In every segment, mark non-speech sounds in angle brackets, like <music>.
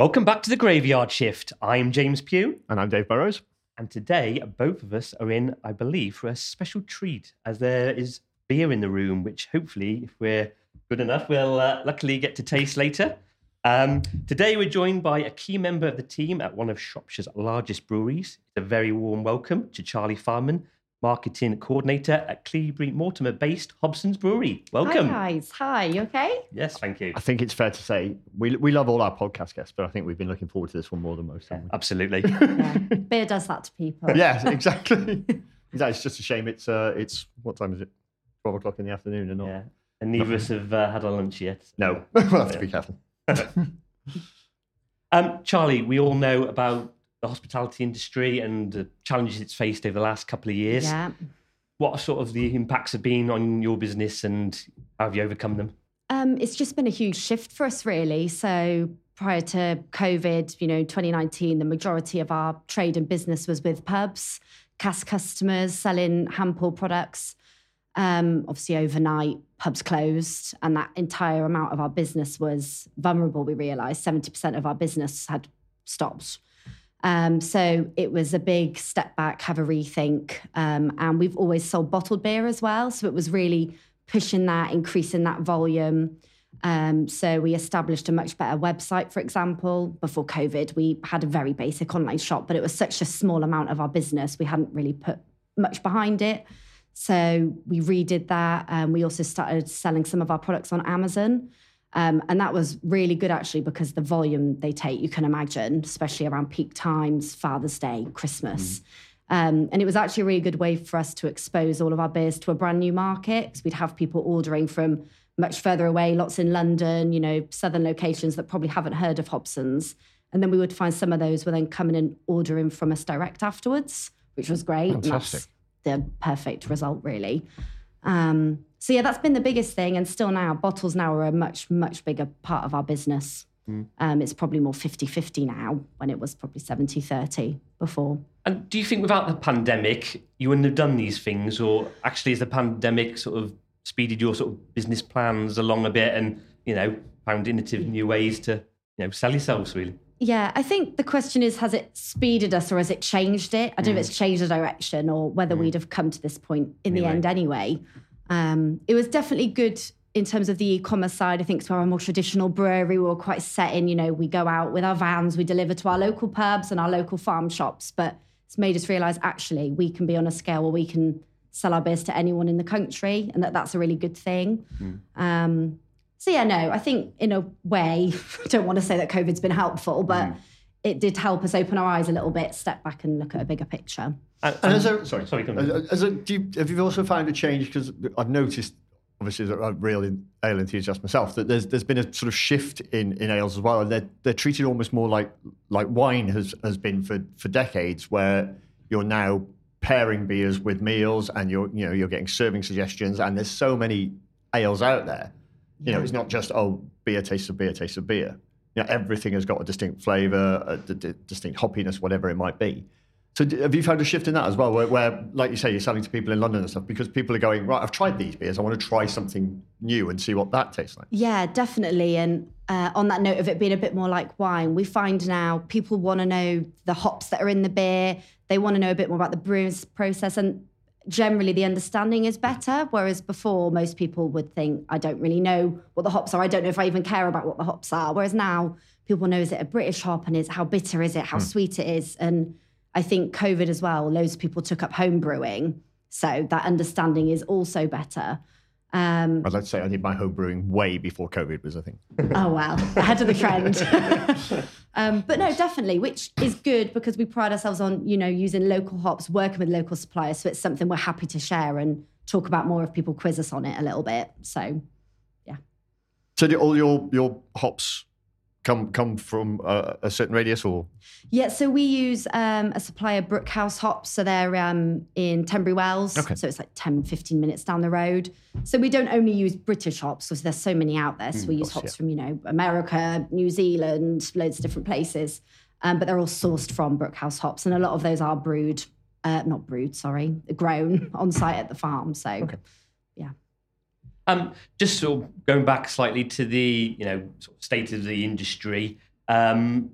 Welcome back to the Graveyard Shift. I'm James Pugh, And I'm Dave Burrows. and today both of us are in, I believe, for a special treat as there is beer in the room, which hopefully, if we're good enough, we'll uh, luckily get to taste later. Um, today we're joined by a key member of the team at one of Shropshire's largest breweries. It's a very warm welcome to Charlie Farman, marketing coordinator at Cleobury Mortimer based Hobson's Brewery. Welcome. Hi guys. Hi, you okay? Yes, thank you. I think it's fair to say we, we love all our podcast guests, but I think we've been looking forward to this one more than most. haven't we? Absolutely. Yeah. <laughs> Beer does that to people. <laughs> Yeah, exactly. <laughs> exactly. It's just a shame. It's uh, it's what time is it? Twelve o'clock in the afternoon, and not. yeah. And neither of us have uh, had our lunch yet. No, we'll have to be careful. Um, Charlie, we all know about the hospitality industry and the challenges it's faced over the last couple of years. Yeah. What are sort of the impacts have been on your business and how have you overcome them? Um, it's just been a huge shift for us, really. So prior to COVID, you know, 2019, the majority of our trade and business was with pubs, cask customers selling hand pull products. Um, obviously, overnight, pubs closed, and that entire amount of our business was vulnerable. We realised 70% of our business had stopped. Um, so it was a big step back, have a rethink. Um, and we've always sold bottled beer as well. So it was really pushing that, increasing that volume. Um, so we established a much better website, for example. Before COVID, we had a very basic online shop, but it was such a small amount of our business. We hadn't really put much behind it. So we redid that. Um, we also started selling some of our products on Amazon. Um, and that was really good actually because the volume they take, you can imagine, especially around peak times, Father's Day, Christmas. Um, and it was actually a really good way for us to expose all of our beers to a brand new market because we'd have people ordering from much further away, lots in London, you know, southern locations that probably haven't heard of Hobson's. And then we would find some of those were then coming and ordering from us direct afterwards, which was great. And that's Fantastic. the perfect result, really. Um, so yeah, that's been the biggest thing, and still now, bottles now are a much much bigger part of our business. Um, it's probably more 50-50 now when it was probably 70-30 before. And do you think without the pandemic, you wouldn't have done these things? Or actually, has the pandemic sort of speeded your sort of business plans along a bit and, you know, found innovative new ways to, you know, sell yourselves really? Yeah, I think the question is has it speeded us or has it changed it? I don't know if it's changed the direction or whether we'd have come to this point in the end anyway. Um, it was definitely good in terms of the e-commerce side. I think to our more traditional brewery, we were quite set in, you know, we go out with our vans, we deliver to our local pubs and our local farm shops, but it's made us realize actually we can be on a scale where we can sell our beers to anyone in the country and that that's a really good thing. Um, so yeah, no, I think in a way, <laughs> I don't want to say that COVID's been helpful, but mm. it did help us open our eyes a little bit, step back and look at a bigger picture. And, And as a, sorry, Sorry, go. As, as a, do you, have you also found a change? Because I've noticed, obviously, as a real in- ale enthusiast myself, that there's there's been a sort of shift in, in ales as well, and they're they're treated almost more like like wine has has been for for decades, where you're now pairing beers with meals, and you're you know you're getting serving suggestions, and there's so many ales out there. You know, it's not just oh beer tastes of beer tastes of beer. You know, everything has got a distinct flavour, a d- d- distinct hoppiness, whatever it might be. So have you found a shift in that as well, where, where, like you say, you're selling to people in London and stuff because people are going, right, I've tried these beers, I want to try something new and see what that tastes like. Yeah, definitely. And uh, on that note of it being a bit more like wine, we find now people want to know the hops that are in the beer. They want to know a bit more about the brewing process. And generally, the understanding is better. Whereas before, most people would think, I don't really know what the hops are. I don't know if I even care about what the hops are. Whereas now, people know is it a British hop and is how bitter is it, how hmm. sweet it is. And I think COVID as well, loads of people took up home brewing. So that understanding is also better. Um, I'd like to say I did my home brewing way before COVID was a thing. Oh well, ahead of the trend. um, but no, definitely, which is good because we pride ourselves on you know using local hops, working with local suppliers. So it's something we're happy to share and talk about more if people quiz us on it a little bit. So yeah. So do all your your hops come come from a, a certain radius or yeah, so we use um, a supplier, Brookhouse Hops. So they're um, in Tenbury Wells. Okay. So it's like 10, 15 minutes down the road. So we don't only use British hops because there's so many out there. So we use course, hops from, you know, America, New Zealand, loads of different places. Um, but they're all sourced from Brookhouse Hops. And a lot of those are brewed, uh, not brewed, sorry, grown <laughs> on site at the farm. So yeah. Um, just sort of going back slightly to the you know sort of state of the industry. Um,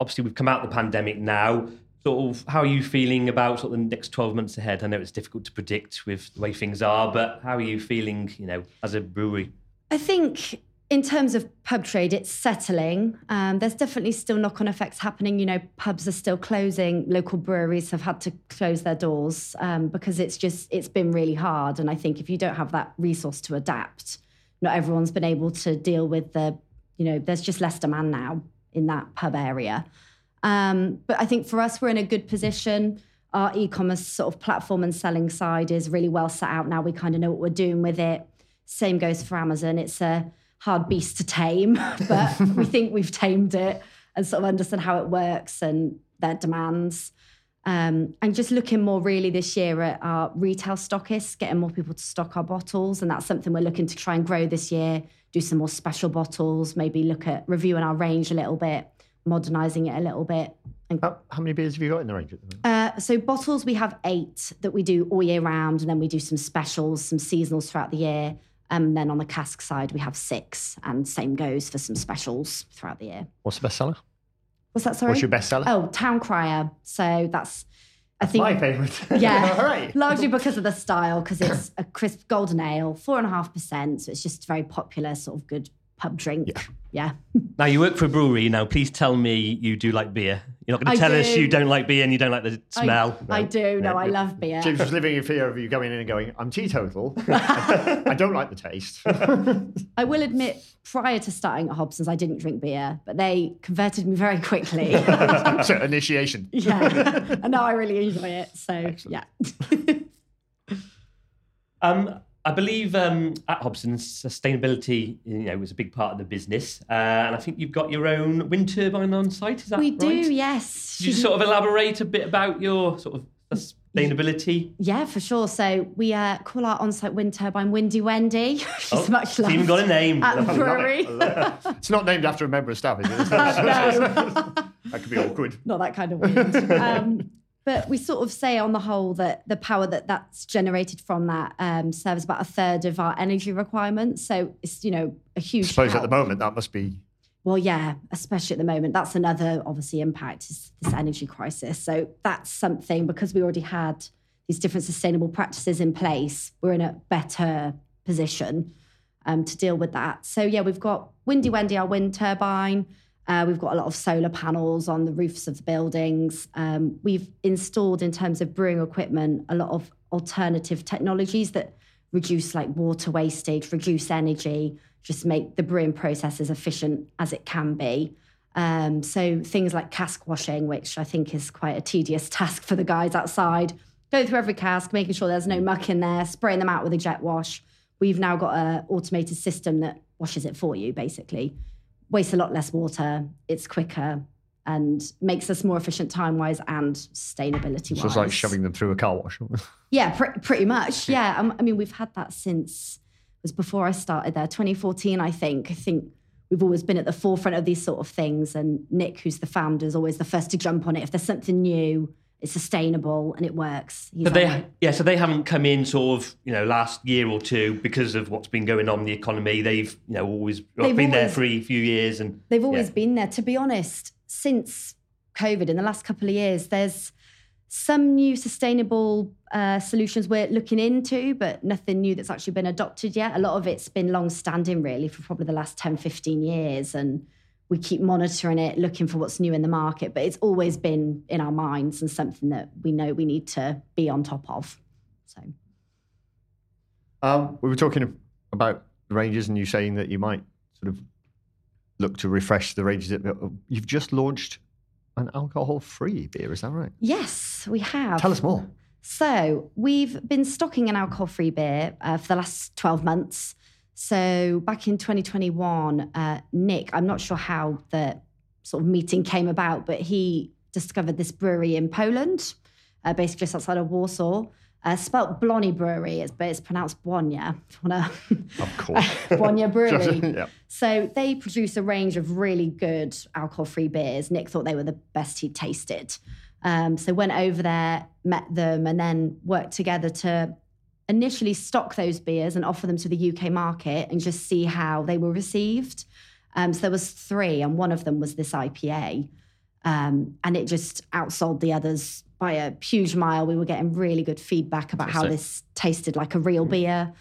obviously, we've come out of the pandemic now. Sort of, how are you feeling about sort of the next 12 months ahead? I know it's difficult to predict with the way things are, but how are you feeling, you know, as a brewery? I think in terms of pub trade, it's settling. Um, there's definitely still knock on effects happening. You know, pubs are still closing. Local breweries have had to close their doors um, because it's just, it's been really hard. And I think if you don't have that resource to adapt, not everyone's been able to deal with the, you know, there's just less demand now in that pub area. Um, but I think for us, we're in a good position. Our e-commerce sort of platform and selling side is really well set out now. We kind of know what we're doing with it. Same goes for Amazon. It's a hard beast to tame, <laughs> but <laughs> we think we've tamed it and sort of understand how it works and their demands. Um, and just looking more really this year at our retail stockists, getting more people to stock our bottles. And that's something we're looking to try and grow this year, do some more special bottles, maybe look at reviewing our range a little bit modernising it a little bit. And, how, how, many beers have you got in the range? Uh, so bottles, we have eight that we do all year round, and then we do some specials, some seasonals throughout the year. And um, then on the cask side, we have six, and same goes for some specials throughout the year. What's the best seller? What's that? Sorry. What's your best seller? Oh, Town Crier. So that's. I think my favourite. <laughs> Yeah, All right. largely because of the style, because it's <clears throat> a crisp golden ale, four and a half percent. So it's just very popular, sort of good pub drink. Yeah. yeah. now you work for a brewery. Now, please tell me you do like beer. You're not going to tell do. us you don't like beer and you don't like the smell. I, no. I do. No, I love beer. James was living in fear of you going in and going, "I'm teetotal. <laughs> I don't like the taste." <laughs> I will admit, prior to starting at Hobson's, I didn't drink beer, but they converted me very quickly. <laughs> so initiation. Yeah, and now I really enjoy it. So Excellent. yeah. um, I believe um, at Hobson's, sustainability you know was a big part of the business, uh, and I think you've got your own wind turbine on site. Is that we right? do? Yes. Could you sort of elaborate a bit about your sort of sustainability? Yeah, for sure. So we uh, call our on-site wind turbine Windy Wendy. <laughs> She's oh, much loved. even got a name at the brewery. <laughs> it's not named after a member of staff, is it? <laughs> No. that could be awkward. Not that kind of wind. Um, but we sort of say on the whole that the power that that's generated from that um, serves about a third of our energy requirements. So it's, you know, a huge. I suppose help. at the moment that must be. Well, yeah, especially at the moment. That's another, obviously, impact is this energy crisis. So that's something because we already had these different sustainable practices in place, we're in a better position um, to deal with that. So, yeah, we've got Windy Wendy, our wind turbine. Uh, we've got a lot of solar panels on the roofs of the buildings. Um, we've installed, in terms of brewing equipment, a lot of alternative technologies that reduce like water wastage, reduce energy, just make the brewing process as efficient as it can be. Um, so things like cask washing, which I think is quite a tedious task for the guys outside, go through every cask, making sure there's no muck in there, spraying them out with a jet wash. We've now got an automated system that washes it for you, basically wastes a lot less water, it's quicker, and makes us more efficient time wise and sustainability wise. So it's like shoving them through a car wash. <laughs> yeah, pr- pretty much. Yeah. Um, I mean, we've had that since it was before I started there, 2014, I think. I think we've always been at the forefront of these sort of things. And Nick, who's the founder, is always the first to jump on it. If there's something new, it's sustainable and it works. He's but they, yeah, so they haven't come in sort of, you know, last year or two because of what's been going on in the economy. They've, you know, always they've been always, there for a few years, and they've always yeah. been there. To be honest, since COVID in the last couple of years, there's some new sustainable uh, solutions we're looking into, but nothing new that's actually been adopted yet. A lot of it's been long standing, really, for probably the last 10, 15 years, and we keep monitoring it, looking for what's new in the market, but it's always been in our minds and something that we know we need to be on top of. So, um, we were talking about the ranges, and you saying that you might sort of look to refresh the ranges. You've just launched an alcohol-free beer, is that right? Yes, we have. Tell us more. So we've been stocking an alcohol-free beer uh, for the last twelve months. So back in 2021, uh, Nick, I'm not sure how the sort of meeting came about, but he discovered this brewery in Poland, uh, basically just outside of Warsaw. Uh, spelt Blonny Brewery, but it's pronounced Błonia. of <laughs> course. Błonia <laughs> Brewery. yeah. So they produce a range of really good alcohol-free beers. Nick thought they were the best he'd tasted. Um, so went over there, met them, and then worked together to initially stock those beers and offer them to the UK market and just see how they were received. Um, so there was three, and one of them was this IPA, um, and it just outsold the others by a huge mile. We were getting really good feedback about how this tasted like a real beer.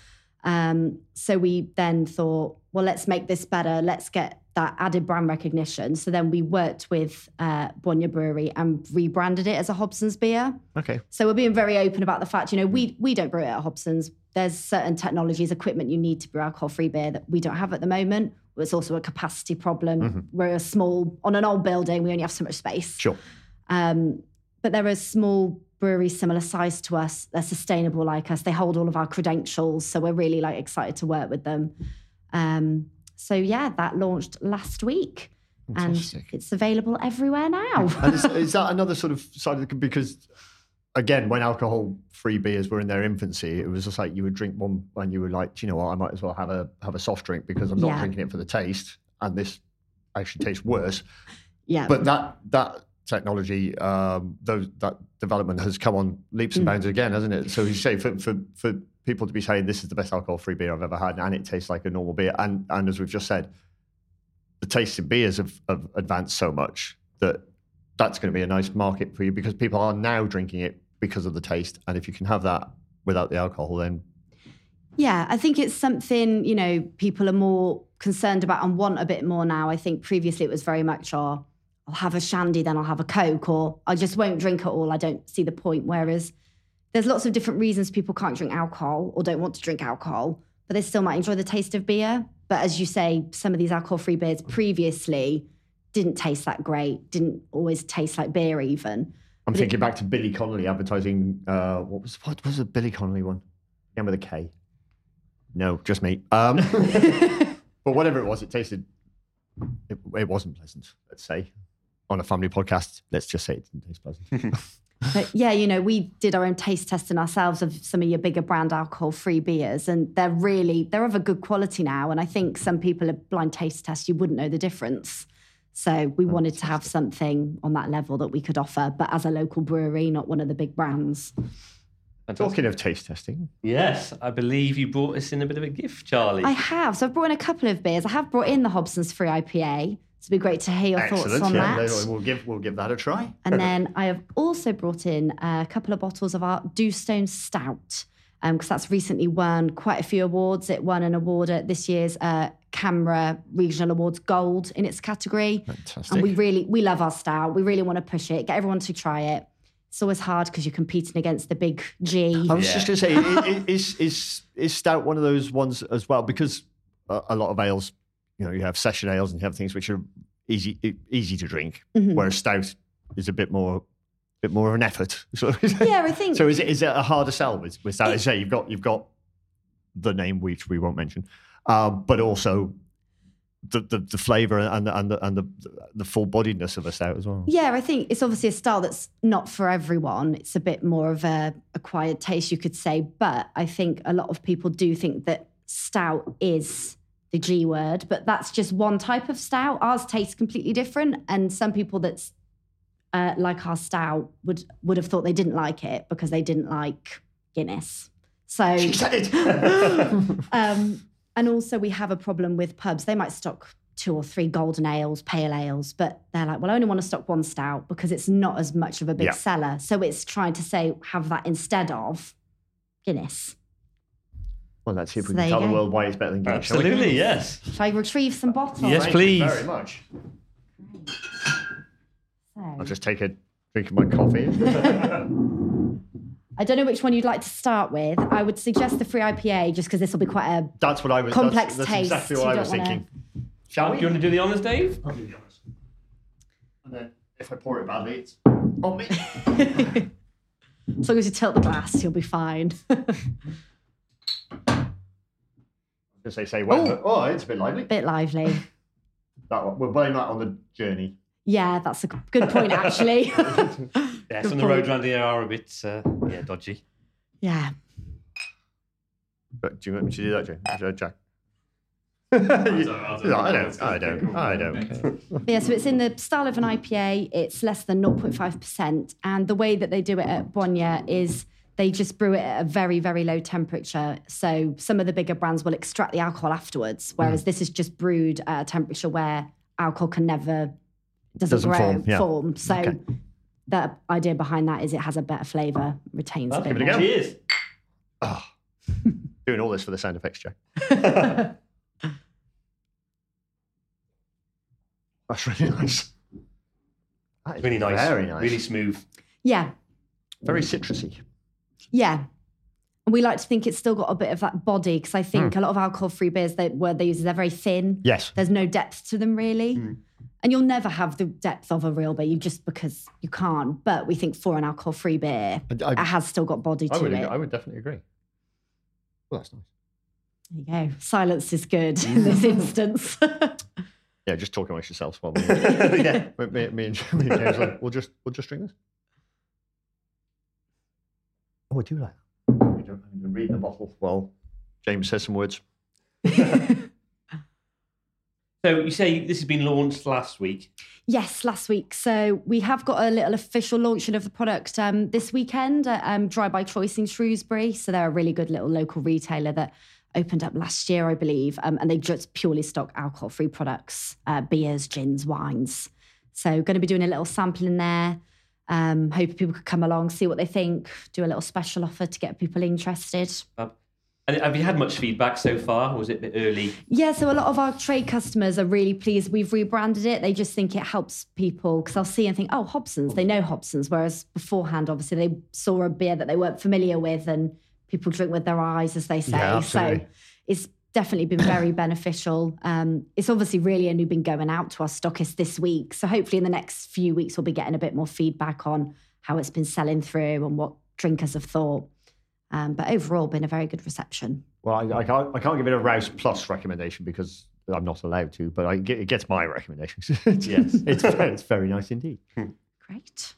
Um, so we then thought, well, let's make this better. Let's get that added brand recognition. So then we worked with uh, Bonya Brewery and rebranded it as a Hobson's beer. Okay. So we're being very open about the fact, you know, we we don't brew it at Hobson's. There's certain technologies, equipment you need to brew alcohol-free beer that we don't have at the moment. It's also a capacity problem. We're a small on an old building. We only have so much space. Sure. Um, but there are small breweries similar size to us. They're sustainable like us. They hold all of our credentials, so we're really like excited to work with them. Um, so yeah, that launched last week, Fantastic. and it's available everywhere now. Is, <laughs> is that another sort of side of the because again, when alcohol-free beers were in their infancy, it was just like you would drink one and you were like, "Do you know what, I might as well have a have a soft drink because I'm not Yeah. drinking it for the taste, and this actually tastes worse. yeah, But that that technology, um, those that development has come on leaps and bounds again, hasn't it? So you say for, for for people to be saying this is the best alcohol-free beer I've ever had, and it tastes like a normal beer, and and as we've just said, the taste in beers have, have advanced so much that that's going to be a nice market for you because people are now drinking it because of the taste, and if you can have that without the alcohol, then Yeah, I think it's something, you know, people are more concerned about and want a bit more now. I think previously it was very much, oh, I'll have a shandy, then I'll have a Coke, or I just won't drink at all. I don't see the point. Whereas there's lots of different reasons people can't drink alcohol or don't want to drink alcohol, but they still might enjoy the taste of beer. But as you say, some of these alcohol free beers previously didn't taste that great, didn't always taste like beer, even. I'm thinking back to Billy Connolly advertising. Uh, what was what was the Billy Connolly one? Yeah, with a K. No, just me. Um, <laughs> but whatever it was, it tasted. It, it wasn't pleasant. Let's say on a family podcast, let's just say it didn't taste pleasant. <laughs> But yeah, you know, we did our own taste testing ourselves of some of your bigger brand alcohol free beers, and they're really they're of a good quality now. And I think some people at blind taste test you wouldn't know the difference. So we wanted to have something on that level that we could offer, but as a local brewery, not one of the big brands. Fantastic. Talking of taste testing, Yes, I believe you brought us in a bit of a gift, Charlie. I have. So I've brought in a couple of beers. I have brought in the Hobson's Free IPA. So it'd be great to hear your thoughts on Yeah, that. we'll give we'll give that a try. <laughs> And then I have also brought in a couple of bottles of our Dewstone Stout because that's recently won quite a few awards. It won an award at this year's uh, CAMRA Regional Awards Gold in its category. Fantastic. And we really we love our stout. We really want to push it, get everyone to try it. It's always hard because you're competing against the big G. I was Yeah. just going to say, i- i- is is is stout one of those ones as well? Because a, a lot of ales, you know, you have session ales and you have things which are easy easy to drink, Mhm. whereas stout is a bit more bit more of an effort. <laughs> So, Yeah, I think so is it is it a harder sell with, with stout? As I say, you've got you've got the name which we won't mention, uh, but also the the, the flavour and the, and the and the the full bodiedness of a stout as well. Yeah, I think it's obviously a style that's not for everyone. It's a bit more of a acquired taste, you could say. But I think a lot of people do think that stout is the G word, but that's just one type of stout. Ours tastes completely different, and some people that's uh, like our stout would would have thought they didn't like it because they didn't like Guinness. So <laughs> She said it. <laughs> um, and also, we have a problem with pubs. They might stock two or three golden ales, pale ales, but they're like, well, I only want to stock one stout because it's not as much of a big Yeah. seller. So it's trying to say, have that instead of Guinness. Well, let's see if we So can there you tell the world why it's better than Guinness. shall? Absolutely, yes. Shall I retrieve some bottles? Yes, Thank please. you very much. So, I'll just take a drink of my coffee. <laughs> I don't know which one you'd like to start with. I would suggest the free IPA just because this will be quite a. That's what I was. Complex that's, that's taste, exactly you what I was wanna- thinking. Do Shall you want to do the honours, Dave? I'll do the honors. And then if I pour it badly, it's on me. <laughs> As long as you tilt the glass, you'll be fine. <laughs> Just say, say, well, oh, it's a bit lively. A bit lively. <laughs> That one, we'll blame that on the journey. Yeah, that's a good point, actually. <laughs> <laughs> Yes, Good and the roads around here are a bit, uh, yeah, dodgy. yeah. But do you want me to do that, Jane? Jack? No, I don't. I don't. I don't. care. But yeah, so it's in the style of an IPA. It's less than 0.5%. And the way that they do it at Bonya is they just brew it at a very, very low temperature. So some of the bigger brands will extract the alcohol afterwards, whereas mm. this is just brewed at a temperature where alcohol can never doesn't, Doesn't grow, form, yeah. form. So Okay. the idea behind that is it has a better flavour, retains a Well, bit give it a more. go. Cheers. Oh, <laughs> doing all this for the sound effects, Joe. <laughs> That's really nice. That is Really nice. Very nice. Really smooth. Yeah, very citrusy. Yeah. And we like to think it's still got a bit of that body because I think a lot of alcohol-free beers that word they use is they're very thin. Yes. There's no depth to them really. Hmm. And you'll never have the depth of a real beer, you just because you can't. But we think for an alcohol-free beer, I, I- it has still got body I to would, it. I would definitely agree. Well, that's nice. There you go. Silence is good <laughs> in this instance. <laughs> Yeah, just talk amongst yourselves while we, <laughs> yeah. me, me, me and me and James like, we'll just we'll just drink this. Oh, I do like that. I need to, I to read the bottle while James says some words. <laughs> So you say this has been launched last week. Yes, last week. So we have got a little official launching of the product um, this weekend at um, Dry by Choice in Shrewsbury. So they're a really good little local retailer that opened up last year, I believe, um, and they just purely stock alcohol-free products, uh, beers, gins, wines. So going to be doing a little sampling there. Um, hope people could come along, see what they think, do a little special offer to get people interested. Uh, and have you had much feedback so far? Or was it a bit early? Yeah, so a lot of our trade customers are really pleased. We've rebranded it. They just think it helps people because they'll see and think, oh, Hobson's, they know Hobson's. Whereas beforehand, obviously, they saw a beer that they weren't familiar with and people drink with their eyes, as they say. Yeah, so absolutely. it's definitely been very beneficial. Um, it's obviously really only been going out to our stockists this week. So hopefully, in the next few weeks, we'll be getting a bit more feedback on how it's been selling through and what drinkers have thought. Um, but overall, been a very good reception. Well, I, I can't I can't give it a Rouse Plus recommendation because I'm not allowed to, but I it gets my recommendations. <laughs> Yes. it's very, it's very nice indeed. Great.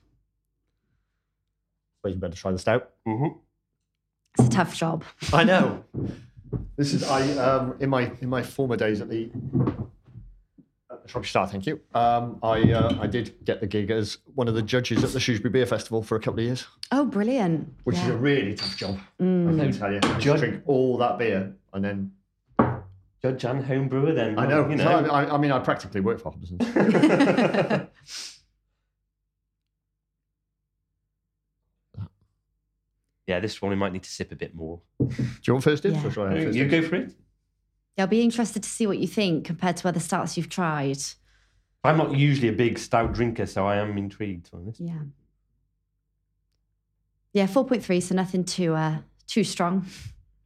Suppose you better try the stout. Mm-hmm. It's a tough job. I know. <laughs> This is I um, in my in my former days at the at the Shropshire Star. Thank you. Um, I uh, I did get the gig as one of the judges at the Shrewsbury Beer Festival for a couple of years, Oh, brilliant. which is a really tough job. I Mm. can tell you. Just drink all that beer and then Judge and home brewer then. I know. You So, know. I, I mean, I practically work for Hobson's. <laughs> <laughs> yeah, this one we might need to sip a bit more. Do you want first dibs? Yeah. Or shall I have first You dibs? go for it. Yeah, I'll be interested to see what you think compared to other stouts you've tried. I'm not usually a big stout drinker, so I am intrigued on this. Yeah. Yeah, 4.3, so nothing too uh, too strong.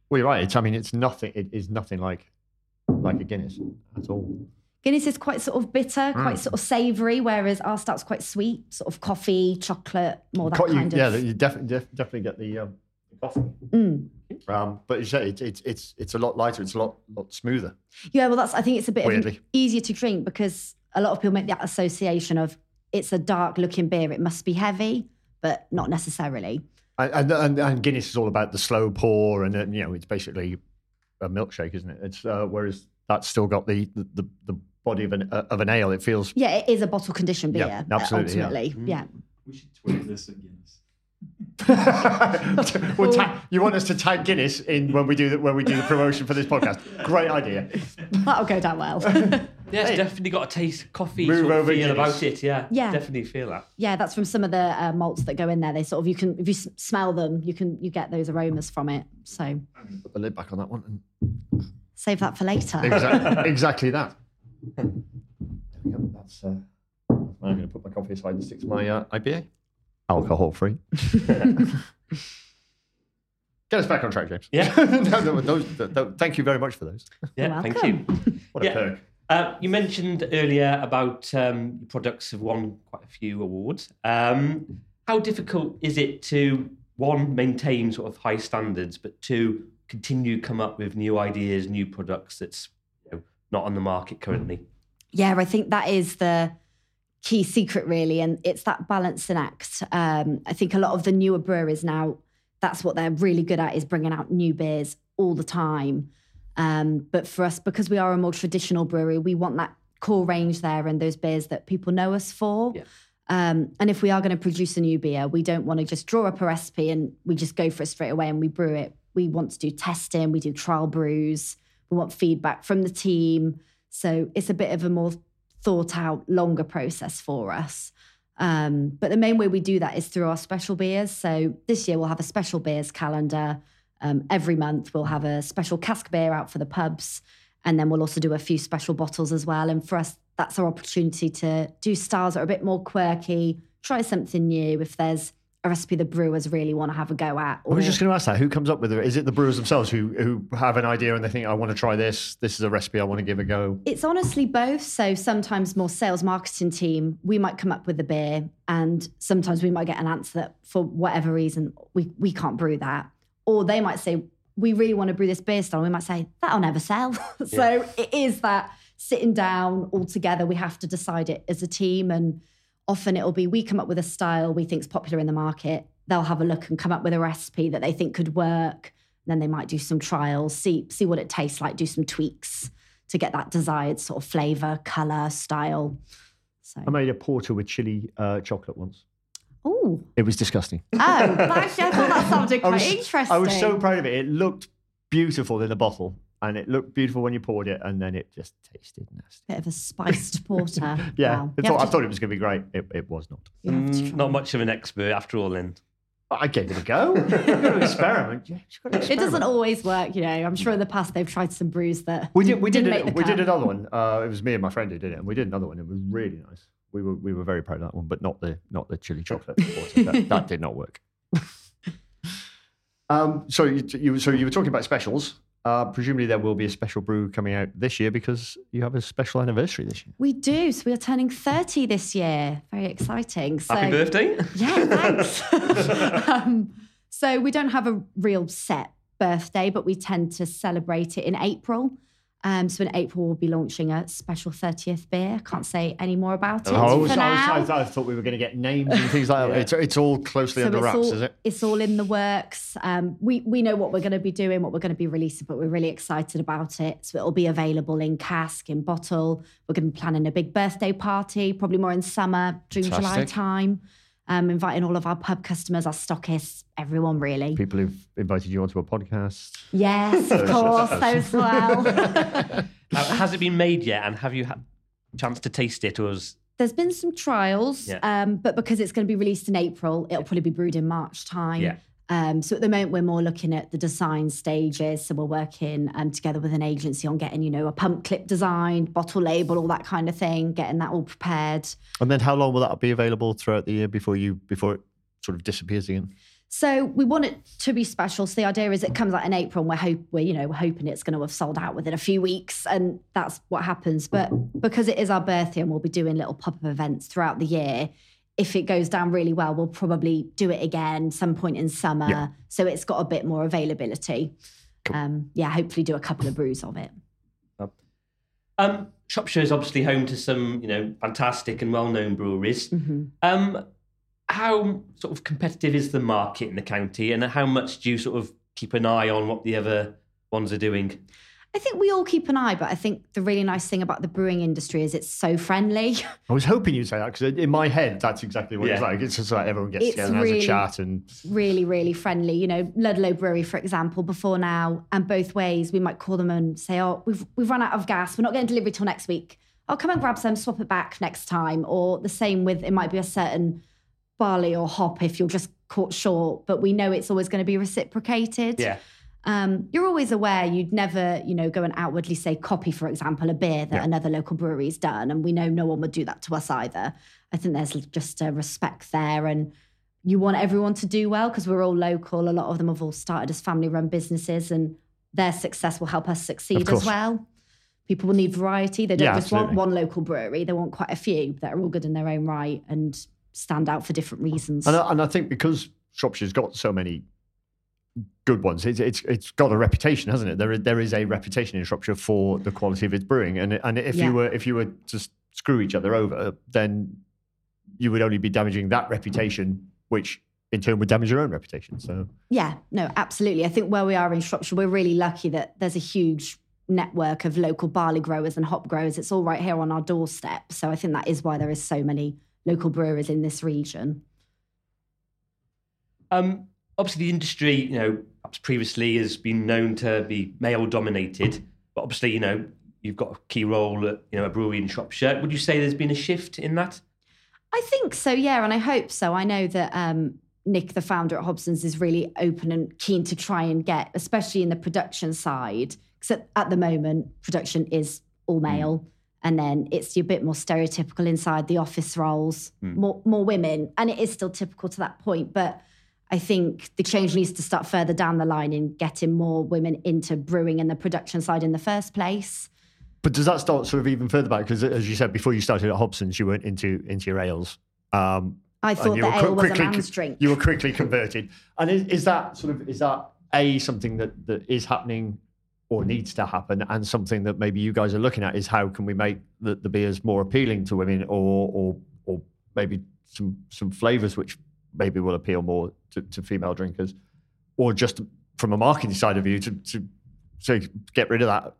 Well, you're right. It's, I mean, it's nothing. It is nothing like like a Guinness at all. Guinness is quite sort of bitter, quite Mm. sort of savoury, whereas our stout's quite sweet, sort of coffee, chocolate, more that Co- you- kind yeah, you definitely def- definitely get the, um, coffee. Mm. Um, but it's, it's it's it's a lot lighter. It's a lot lot smoother. Yeah, well, that's. I think it's a bit of Weirdly. easier to drink because a lot of people make that association of it's a dark looking beer, it must be heavy, but not necessarily. And, and, and Guinness is all about the slow pour, and you know it's basically a milkshake, isn't it? It's uh, whereas that's still got the the, the, the body of an uh, of an ale. It feels Yeah, it is a bottle conditioned beer. Yeah, uh, absolutely, yeah. Ultimately, yeah. We should tweet this at Guinness. <laughs> We'll ta- you want us to tag Guinness in when we do the, when we do the promotion for this podcast? Great idea. <laughs> That'll go down well. <laughs> Yeah, it's Hey. definitely got a taste coffee Move sort of over feel Guinness. about it. Yeah, Yeah. definitely feel that. yeah, that's from some of the uh, malts that go in there. They sort of you can if you s- smell them, you can you get those aromas from it. So Put the lid back on that one. And save that for later. exactly, exactly that. There we go. That's. Uh, I'm going to put my coffee aside and stick to my uh, IPA. Alcohol free. <laughs> Get us back on track, James. Yeah. no, <laughs> no, those, th- th- thank you very much for those. Yeah, thank you. What Yeah. a perk. Uh, you mentioned earlier about um, products have won quite a few awards. Um, how difficult is it to one maintain sort of high standards, but two continue come up with new ideas, new products that's you know, not on the market currently? Yeah, I think that is the key secret, really. And it's that balancing act. Um, I think a lot of the newer breweries now, that's what they're really good at is bringing out new beers all the time. Um, but for us, because we are a more traditional brewery, we want that core range there and those beers that people know us for. Yeah. Um, and if we are going to produce a new beer, we don't want to just draw up a recipe and we just go for it straight away and we brew it. We want to do testing, we do trial brews, we want feedback from the team. So it's a bit of a more thought out, longer process for us. Um, but the main way we do that is through our special beers. So this year we'll have a special beers calendar. Um, every month we'll have a special cask beer out for the pubs. And then we'll also do a few special bottles as well. And for us, that's our opportunity to do styles that are a bit more quirky, try something new. If there's a recipe the brewers really want to have a go at. I was just going to ask that. Who comes up with it? Is it the brewers themselves who who have an idea and they think, I want to try this. This is a recipe I want to give a go. It's honestly both. So sometimes more sales marketing team, we might come up with a beer, and sometimes we might get an answer that for whatever reason we we can't brew that, or they might say we really want to brew this beer style. We might say that'll never sell. <laughs> so it is that sitting down all together. We have to decide it as a team, and often it'll be we come up with a style we think's popular in the market. They'll have a look and come up with a recipe that they think could work. Then they might do some trials, see see what it tastes like, do some tweaks to get that desired sort of flavor, color, style. So, I made a porter with chili uh, chocolate once. oh, It was disgusting. oh, actually, I thought that sounded <laughs> I quite was, interesting. I was so proud of it. It looked beautiful in the bottle and it looked beautiful when you poured it and then it just tasted nasty. Bit of a spiced <laughs> porter. Yeah, Wow. I, You thought, I thought it was going to be great. It, it was not. you have to Mm, not much of an expert after all, then. I gave it a go. <laughs> You've got to experiment. Yeah, you've got to It doesn't always work, you know. I'm sure in the past they've tried some brews that We did. We did. didn't it- make the we did another one. Uh, it was me and my friend who did it, and we did another one. It was really nice. We were we were very proud of that one, but not the not the chili <laughs> chocolate. that, that did not work. um, so you, you so you were talking about specials. Uh, presumably there will be a special brew coming out this year because you have a special anniversary this year. We do. So we are turning 30 this year. Very exciting. So, Happy birthday. Yeah, thanks. <laughs> um, so we don't have a real set birthday, but we tend to celebrate it in April. Um, so in April, we'll be launching a special 30th beer. Can't say any more about it I, for was, I, now. was, I, thought we were going to get names and things like that. <laughs> It's, it's all closely under it's wraps, all, is it? It's all in the works. Um, we we know what we're going to be doing, what we're going to be releasing, but we're really excited about it. So it'll be available in cask, in bottle. We're going to be planning a big birthday party, probably more in summer, June, July time. Um, inviting all of our pub customers, our stockists, everyone really. People who've invited you onto a podcast. Yes, <laughs> of course, those as well. Now, <laughs> has it been made yet? And have you had a chance to taste it? Or is There's been some trials, Yeah. um, but because it's going to be released in April, it'll probably be brewed in March time. Yeah. Um, so at the moment, we're more looking at the design stages. So we're working um, together with an agency on getting, you know, a pump clip designed, bottle label, all that kind of thing, getting that all prepared. And then how long will that be available throughout the year before you before it sort of disappears again? So we want it to be special. So the idea is it comes out in April, and we're hope we're you know we're hoping it's going to have sold out within a few weeks, and that's what happens. But because it is our birthday, and we'll be doing little pop up events throughout the year. If it goes down really well, we'll probably do it again some point in summer. Yeah. So it's got a bit more availability. Um, yeah, hopefully do a couple of brews of it. um, Shropshire is obviously home to some, you know, fantastic and well-known breweries. hmm Um, how sort of competitive is the market in the county, and how much do you sort of keep an eye on what the other ones are doing? I think we all keep an eye, but I think the really nice thing about the brewing industry is it's so friendly. <laughs> I was hoping you'd say that because in my head that's exactly what it's like. It's just like everyone gets It's together and has a chat and really, really friendly. You know, Ludlow Brewery, for example, before now, and both ways, we might call them and say, "Oh, we've we've run out of gas. We're not getting delivery till next week. I'll come and grab some, swap it back next time." Or the same with it might be a certain barley or hop if you're just caught short, but we know it's always going to be reciprocated. Yeah, Um, you're always aware you'd never, you know, go and outwardly say copy, for example, a beer that Yeah. another local brewery's done, and we know no one would do that to us either. I think there's just a respect there, and you want everyone to do well because we're all local. A lot of them have all started as family-run businesses, and their success will help us succeed as well. People will need variety. They don't Yeah, just want one local brewery; they want quite a few that are all good in their own right and stand out for different reasons. and I, and I think because Shropshire's got so many good ones, it's it's it's got a reputation, hasn't it? There is, there is a reputation in Shropshire for the quality of its brewing, and and if Yeah. you were if you were to screw each other over, then you would only be damaging that reputation, which in turn would damage your own reputation. So Yeah, no, absolutely. I think where we are in Shropshire, we're really lucky that there's a huge network of local barley growers and hop growers. It's all right here on our doorstep. So I think that is why there is so many local brewers in this region. Um, obviously, the industry, you know, perhaps previously has been known to be male dominated, but obviously, you know, you've got a key role at you know a brewery in Shropshire. Would you say there's been a shift in that? I think so, yeah, and I hope so. I know that um, Nick, the founder at Hobson's, is really open and keen to try and get, especially in the production side, because at, at, the moment, production is all male. Mm. And then it's a bit more stereotypical inside the office roles, mm. more more women, and it is still typical to that point. But I think the change needs to start further down the line in getting more women into brewing and the production side in the first place. But does that start sort of even further back? Because as you said before, you started at Hobson's, you went into into your ales. Um, I thought that ale was a man's drink. You were quickly converted, and is, is that sort of is that a something that that is happening or needs to happen, and something that maybe you guys are looking at is how can we make the, the beers more appealing to women, or or or maybe some some flavors which maybe will appeal more to, to female drinkers, or just from a marketing side of view to to to get rid of that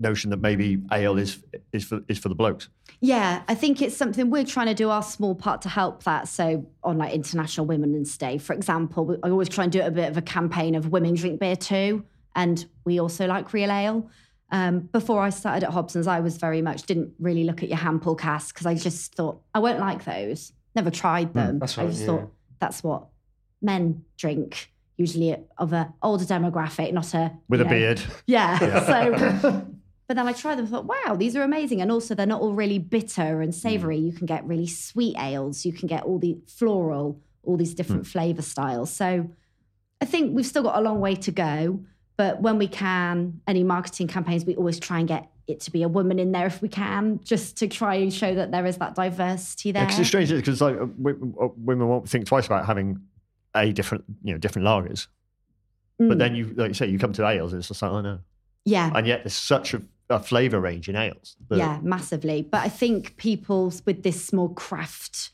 notion that maybe ale is is for is for the blokes. Yeah, I think it's something we're trying to do our small part to help that. So on like International Women's Day, for example, I always try and do a bit of a campaign of women drink beer too, and we also like real ale. Um, before I started at Hobson's, I was very much didn't really look at your hand pull cask because I just thought I won't like those. Never tried hmm, them. Mm, right, I just yeah. thought that's what men drink usually of a older demographic, not a with a know, beard. <laughs> Yeah. yeah. So <laughs> But then I tried them and thought, wow, these are amazing. And also, they're not all really bitter and savory. Mm. You can get really sweet ales. You can get all the floral, all these different mm. flavor styles. So I think we've still got a long way to go. But when we can, any marketing campaigns, we always try and get it to be a woman in there if we can, just to try and show that there is that diversity there. Yeah, it's strange because like uh, uh, women won't think twice about having a different, you know, different lagers. Mm. But then you, like you say, you come to ales, and it's just like, oh no. Yeah. And yet there's such a a flavour range in ales. Yeah, massively. But I think people with this small craft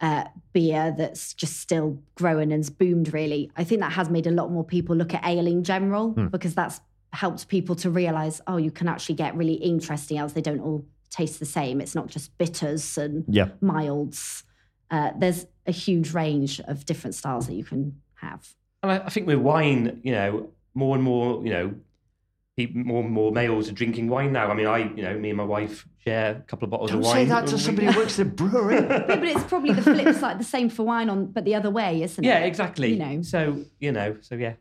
uh, beer that's just still growing and's boomed really, I think that has made a lot more people look at ale in general mm. because that's helped people to realise, oh, you can actually get really interesting ales. They don't all taste the same. It's not just bitters and yeah. milds. Uh, there's a huge range of different styles that you can have. And I, I think with wine, you know, more and more, you know, more and more males are drinking wine now. I mean, I, you know, me and my wife share a couple of bottles Don't of wine. say that to somebody who works at a brewery. <laughs> no, but it's probably the flip side, the same for wine on, but the other way, isn't yeah, it? Yeah, exactly. You know, so you know, so yeah,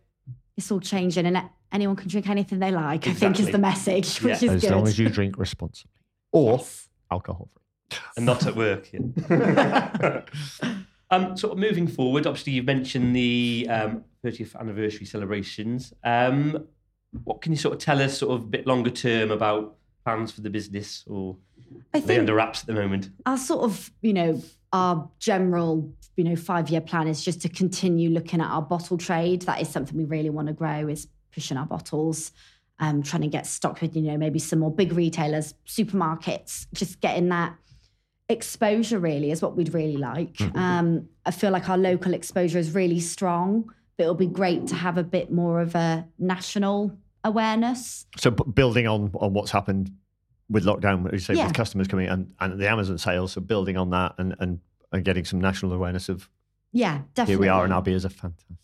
it's all changing, and anyone can drink anything they like. Exactly. I think is the message, which yeah. is as good. long as you drink responsibly or yes. alcohol free, and not at work. Yeah. <laughs> um, sort of moving forward, obviously you've mentioned the um, 30th anniversary celebrations. Um, what can you sort of tell us, sort of a bit longer term, about plans for the business, or I they under wraps at the moment? Our sort of, you know, our general, you know, five-year plan is just to continue looking at our bottle trade. That is something we really want to grow. Is pushing our bottles. Um, trying to get stock with, you know, maybe some more big retailers, supermarkets, just getting that exposure really is what we'd really like. Mm-hmm. Um, I feel like our local exposure is really strong but it'll be great to have a bit more of a national awareness. So building on on what's happened with lockdown, as you say, yeah. with customers coming and, and the Amazon sales, so building on that and, and and getting some national awareness of yeah, definitely. Here we are, and our beers are fantastic.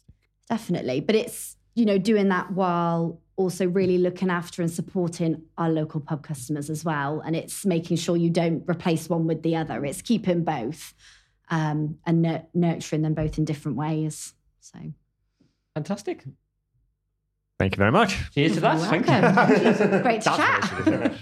Definitely, but it's you know doing that while also really looking after and supporting our local pub customers as well, and it's making sure you don't replace one with the other. It's keeping both um, and nur- nurturing them both in different ways. So. Fantastic. Thank you very much. Cheers to that. Thank you. <laughs> Great to chat.